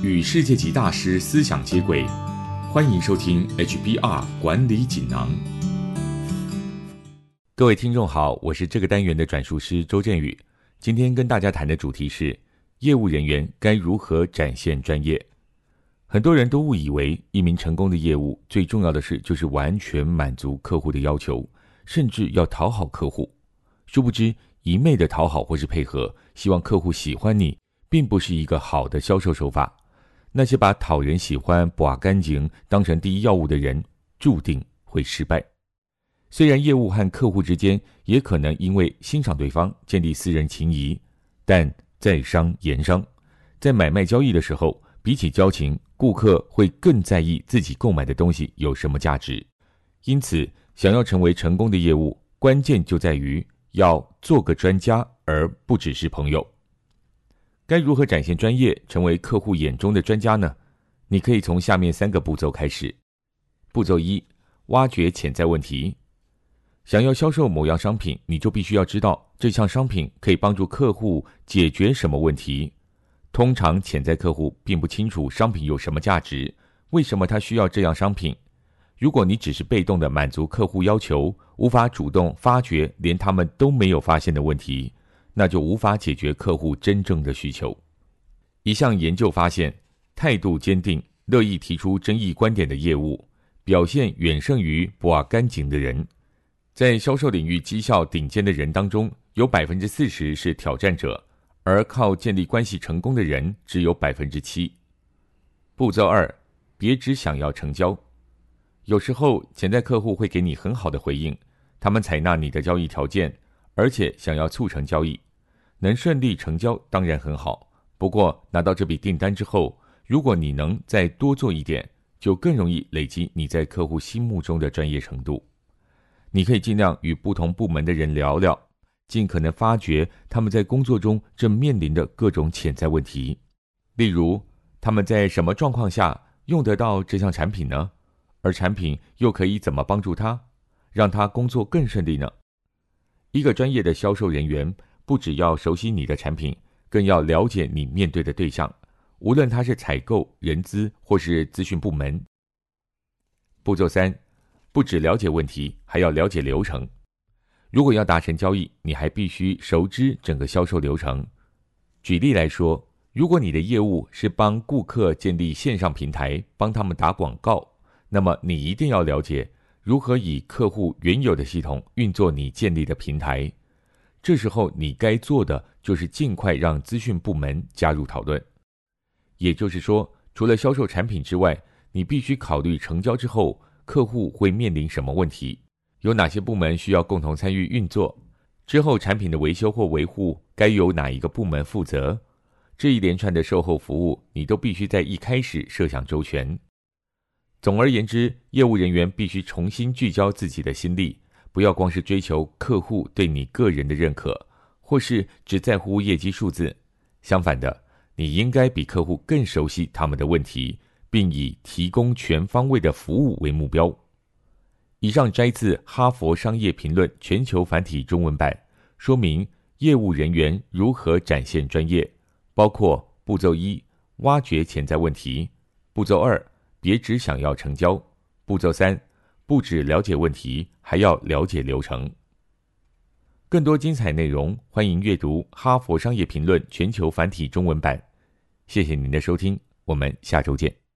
与世界级大师思想接轨，欢迎收听 HBR 管理锦囊。各位听众好，我是这个单元的转述师周振宇。今天跟大家谈的主题是业务人员该如何展现专业。很多人都误以为一名成功的业务最重要的事就是完全满足客户的要求，甚至要讨好客户。殊不知，一昧的讨好或是配合，希望客户喜欢你。并不是一个好的销售手法。那些把讨人喜欢、不把干净当成第一要务的人，注定会失败。虽然业务和客户之间也可能因为欣赏对方建立私人情谊，但在商言商，在买卖交易的时候，比起交情，顾客会更在意自己购买的东西有什么价值。因此，想要成为成功的业务，关键就在于要做个专家，而不只是朋友。该如何展现专业，成为客户眼中的专家呢？你可以从下面三个步骤开始。步骤一：挖掘潜在问题。想要销售某样商品，你就必须要知道这项商品可以帮助客户解决什么问题。通常，潜在客户并不清楚商品有什么价值，为什么他需要这样商品。如果你只是被动的满足客户要求，无法主动发掘连他们都没有发现的问题。那就无法解决客户真正的需求。一项研究发现，态度坚定、乐意提出争议观点的业务，表现远胜于不阿干净的人。在销售领域绩效顶尖的人当中，有百分之四十是挑战者，而靠建立关系成功的人只有百分之七。步骤二，别只想要成交。有时候潜在客户会给你很好的回应，他们采纳你的交易条件，而且想要促成交易。能顺利成交当然很好，不过拿到这笔订单之后，如果你能再多做一点，就更容易累积你在客户心目中的专业程度。你可以尽量与不同部门的人聊聊，尽可能发掘他们在工作中正面临的各种潜在问题，例如他们在什么状况下用得到这项产品呢？而产品又可以怎么帮助他，让他工作更顺利呢？一个专业的销售人员。不只要熟悉你的产品，更要了解你面对的对象，无论他是采购、人资或是咨询部门。步骤三，不只了解问题，还要了解流程。如果要达成交易，你还必须熟知整个销售流程。举例来说，如果你的业务是帮顾客建立线上平台，帮他们打广告，那么你一定要了解如何以客户原有的系统运作你建立的平台。这时候，你该做的就是尽快让资讯部门加入讨论。也就是说，除了销售产品之外，你必须考虑成交之后客户会面临什么问题，有哪些部门需要共同参与运作，之后产品的维修或维护该由哪一个部门负责。这一连串的售后服务，你都必须在一开始设想周全。总而言之，业务人员必须重新聚焦自己的心力。不要光是追求客户对你个人的认可，或是只在乎业绩数字。相反的，你应该比客户更熟悉他们的问题，并以提供全方位的服务为目标。以上摘自《哈佛商业评论》全球繁体中文版，说明业务人员如何展现专业，包括步骤一：挖掘潜在问题；步骤二：别只想要成交；步骤三。不止了解问题，还要了解流程。更多精彩内容，欢迎阅读《哈佛商业评论》全球繁体中文版。谢谢您的收听，我们下周见。